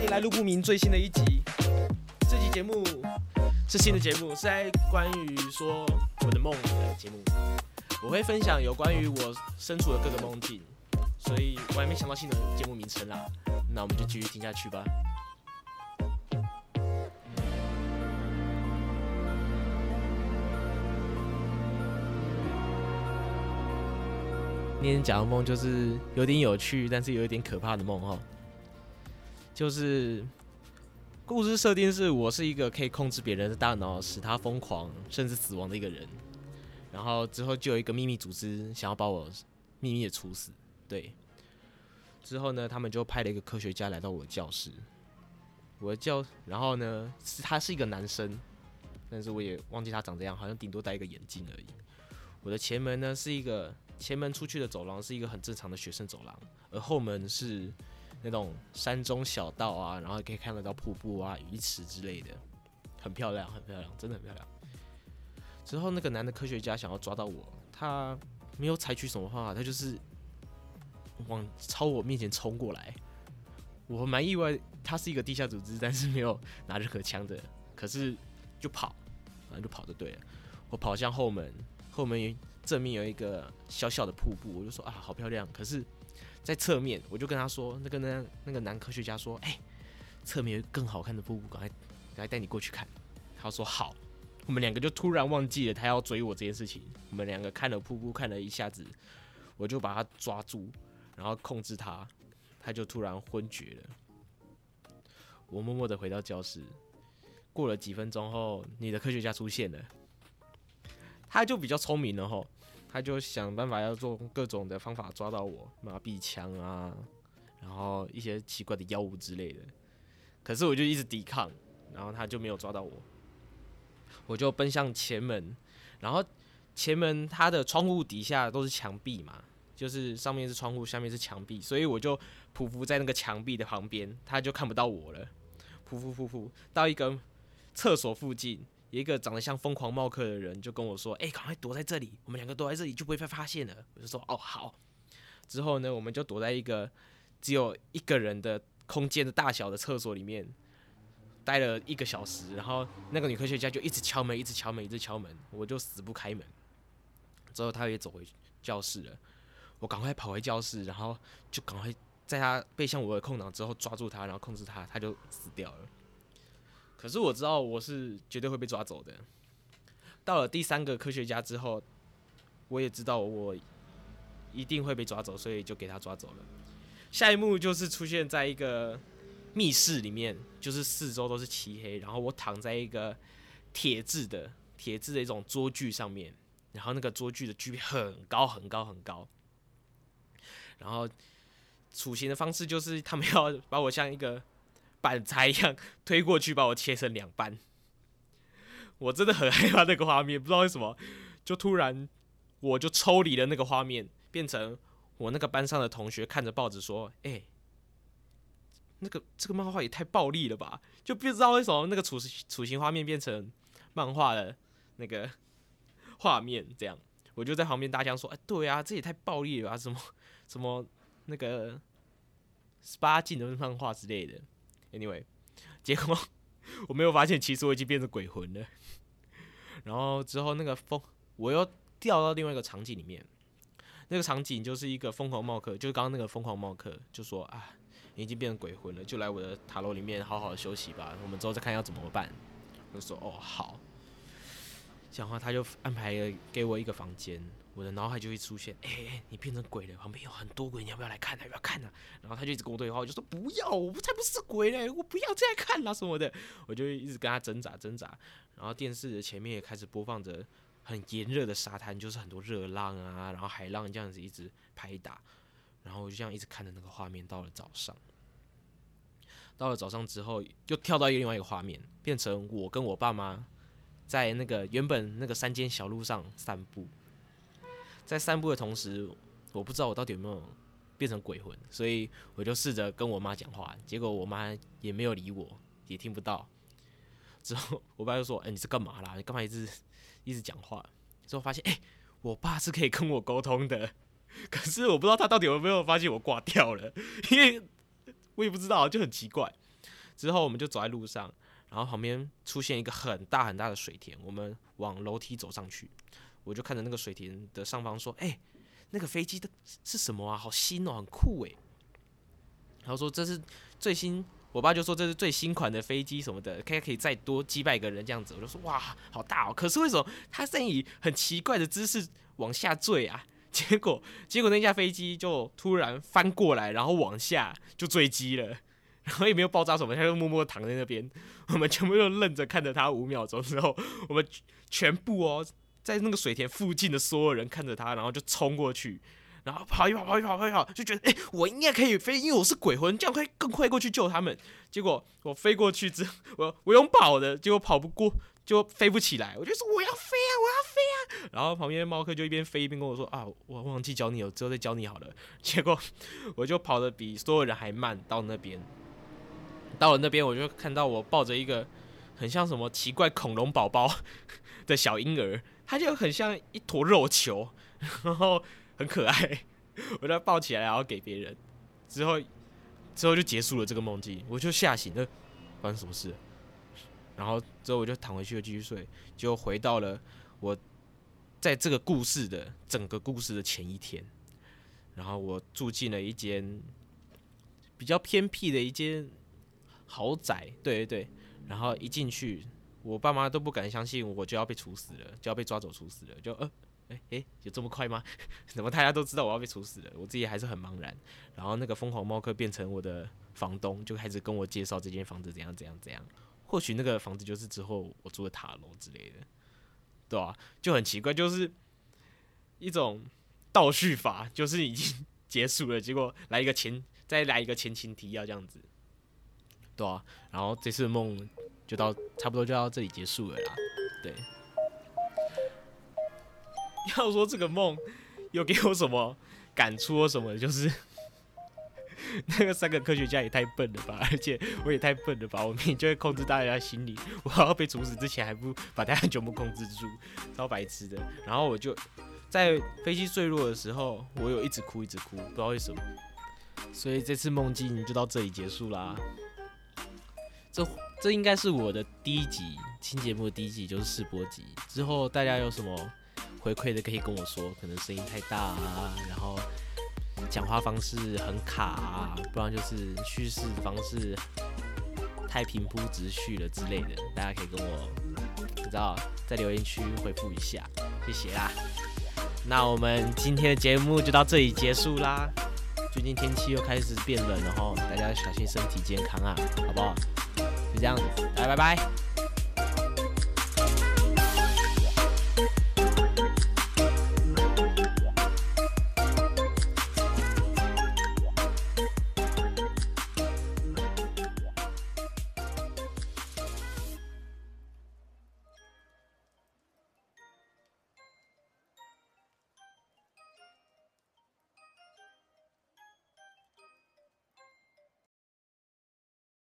欢迎来路不明最新的一集。这集节目是新的节目，是在关于说我的梦的节目。我会分享有关于我身处的各个梦境，所以我还没想到新的节目名称啦。那我们就继续听下去吧。今天讲的梦就是有点有趣，但是有一点可怕的梦哈。就是故事设定是我是一个可以控制别人的大脑，使他疯狂甚至死亡的一个人。然后之后就有一个秘密组织想要把我秘密的处死。对，之后呢，他们就派了一个科学家来到我的教室。我的教，然后呢，是他是一个男生，但是我也忘记他长这样，好像顶多戴一个眼镜而已。我的前门呢是一个。前门出去的走廊是一个很正常的学生走廊，而后门是那种山中小道啊，然后可以看得到瀑布啊、鱼池之类的，很漂亮，很漂亮，真的很漂亮。之后那个男的科学家想要抓到我，他没有采取什么方法，他就是往朝我面前冲过来。我蛮意外，他是一个地下组织，但是没有拿任何枪的，可是就跑，反正就跑就对了。我跑向后门，后门。正面有一个小小的瀑布，我就说啊，好漂亮。可是，在侧面，我就跟他说，那个那那个男科学家说，哎、侧面有更好看的瀑布，赶快赶快带你过去看。他说好，我们两个就突然忘记了他要追我这件事情。我们两个看了瀑布，看了一下子，我就把他抓住，然后控制他，他就突然昏厥了。我默默的回到教室，过了几分钟后，你的科学家出现了。他就比较聪明了吼，他就想办法要做各种的方法抓到我，麻痹枪啊，然后一些奇怪的药物之类的。可是我就一直抵抗，然后他就没有抓到我。我就奔向前门，然后前门它的窗户底下都是墙壁嘛，就是上面是窗户，下面是墙壁，所以我就匍匐在那个墙壁的旁边，他就看不到我了。匍匐匍匐到一个厕所附近。一个长得像疯狂茂克的人就跟我说：“哎、赶快躲在这里，我们两个躲在这里就不会被发现了。”我就说：“哦，好。”之后呢，我们就躲在一个只有一个人的空间的大小的厕所里面，待了一个小时。然后那个女科学家就一直敲门，一直敲门，一直敲门，我就死不开门。之后她也走回教室了，我赶快跑回教室，然后就赶快在他背向我的空档之后抓住他，然后控制他，他就死掉了。可是我知道我是绝对会被抓走的。到了第三个科学家之后，我也知道我一定会被抓走，所以就给他抓走了。下一幕就是出现在一个密室里面，就是四周都是漆黑，然后我躺在一个铁制的铁制的一种桌具上面，然后那个桌具的距离很高很高很高，然后处刑的方式就是他们要把我像一个。板材一样 推过去，把我切成两半。我真的很害怕那个画面，不知道为什么，就突然我就抽离了那个画面，变成我那个班上的同学看着报纸说：“哎、那个这个漫画也太暴力了吧！”就不知道为什么那个处处刑画面变成漫画的那个画面，这样我就在旁边大叫说：“哎、对啊，这也太暴力了吧！什么什么那个十八禁的漫画之类的。” Anyway，结果我没有发现，其实我已经变成鬼魂了。然后之后那个疯，我又掉到另外一个场景里面。那个场景就是一个疯狂冒克，就是刚刚那个疯狂冒克就说啊，你已经变成鬼魂了，就来我的塔楼里面好好休息吧。我们之后再看要怎么办。我就说哦好。讲话他就安排了给我一个房间。我的脑海就会出现，哎、欸，你变成鬼了，旁边有很多鬼，你要不要来看呢？要不要看呢？然后他就一直跟我对话，我就说不要，我才不是鬼嘞，我不要再看了什么的。我就一直跟他挣扎挣扎。然后电视的前面也开始播放着很炎热的沙滩，就是很多热浪啊，然后海浪这样子一直拍打。然后我就这样一直看着那个画面，到了早上。到了早上之后，又跳到另外一个画面，变成我跟我爸妈在那个原本那个山间小路上散步。在散步的同时，我不知道我到底有没有变成鬼魂，所以我就试着跟我妈讲话，结果我妈也没有理我，也听不到。之后我爸就说：“哎、你是干嘛啦？你干嘛一直一直讲话？”之后发现，哎、我爸是可以跟我沟通的，可是我不知道他到底有没有发现我挂掉了，因为我也不知道，就很奇怪。之后我们就走在路上，然后旁边出现一个很大很大的水田，我们往楼梯走上去，我就看着那个水田的上方说：“哎，那个飞机的是什么啊？好新哦，很酷诶。”然后说这是最新，我爸就说这是最新款的飞机什么的，可以可以再多击败一个人这样子。我就说哇，好大哦！可是为什么它在以很奇怪的姿势往下坠啊？结果结果那架飞机就突然翻过来，然后往下就坠机了，然后也没有爆炸什么，它就默默躺在那边。我们全部都愣着看着它五秒钟之后，我们全部哦，在那个水田附近的所有人看着他，然后就冲过去。然后跑一跑，跑一跑，跑一跑，就觉得哎、我应该可以飞，因为我是鬼魂，这样可以更快过去救他们。结果我飞过去之后，我我用跑的，结果跑不过，就飞不起来。我就说我要飞啊，我要飞啊。然后旁边猫科就一边飞一边跟我说啊，我忘记教你了，之后再教你好了。结果我就跑得比所有人还慢到那边。到了那边，我就看到我抱着一个很像什么奇怪恐龙宝宝的小婴儿，他就很像一坨肉球，然后。很可爱，我就抱起来，然后给别人。之后，之后就结束了这个梦境，我就吓醒了，发生什么事？然后之后我就躺回去又，继续睡，就回到了我在这个故事的整个故事的前一天。然后我住进了一间比较偏僻的一间豪宅，对对对。然后一进去，我爸妈都不敢相信我就要被处死了，就要被抓走处死了，就呃。诶诶、有这么快吗？怎么大家都知道我要被处死了？我自己还是很茫然。然后那个疯狂猫科变成我的房东，就开始跟我介绍这间房子怎样怎样怎样。或许那个房子就是之后我住的塔楼之类的，对啊，就很奇怪，就是一种倒叙法，就是已经 结束了，结果来一个前，再来一个前情提要这样子，对啊。然后这次梦就到差不多就到这里结束了啦，对。要说这个梦有给我什么感触或什么，就是 那个三个科学家也太笨了吧，而且我也太笨了吧，我明明就会控制大家心理，我要被处死之前还不把大家全部控制住，超白痴的。然后我就在飞机坠落的时候，我有一直哭一直哭，不知道为什么。所以这次梦境就到这里结束啦。这这应该是我的第一集新节目的第一集，就是试播集。之后大家有什么？回馈的可以跟我说，可能声音太大啊，然后讲话方式很卡啊，不然就是叙事方式太平铺直叙了之类的，大家可以跟我，你知道，在留言区回复一下，谢谢啦。那我们今天的节目就到这里结束啦。最近天气又开始变冷了哈，大家小心身体健康啊，好不好？就这样子，大家拜拜。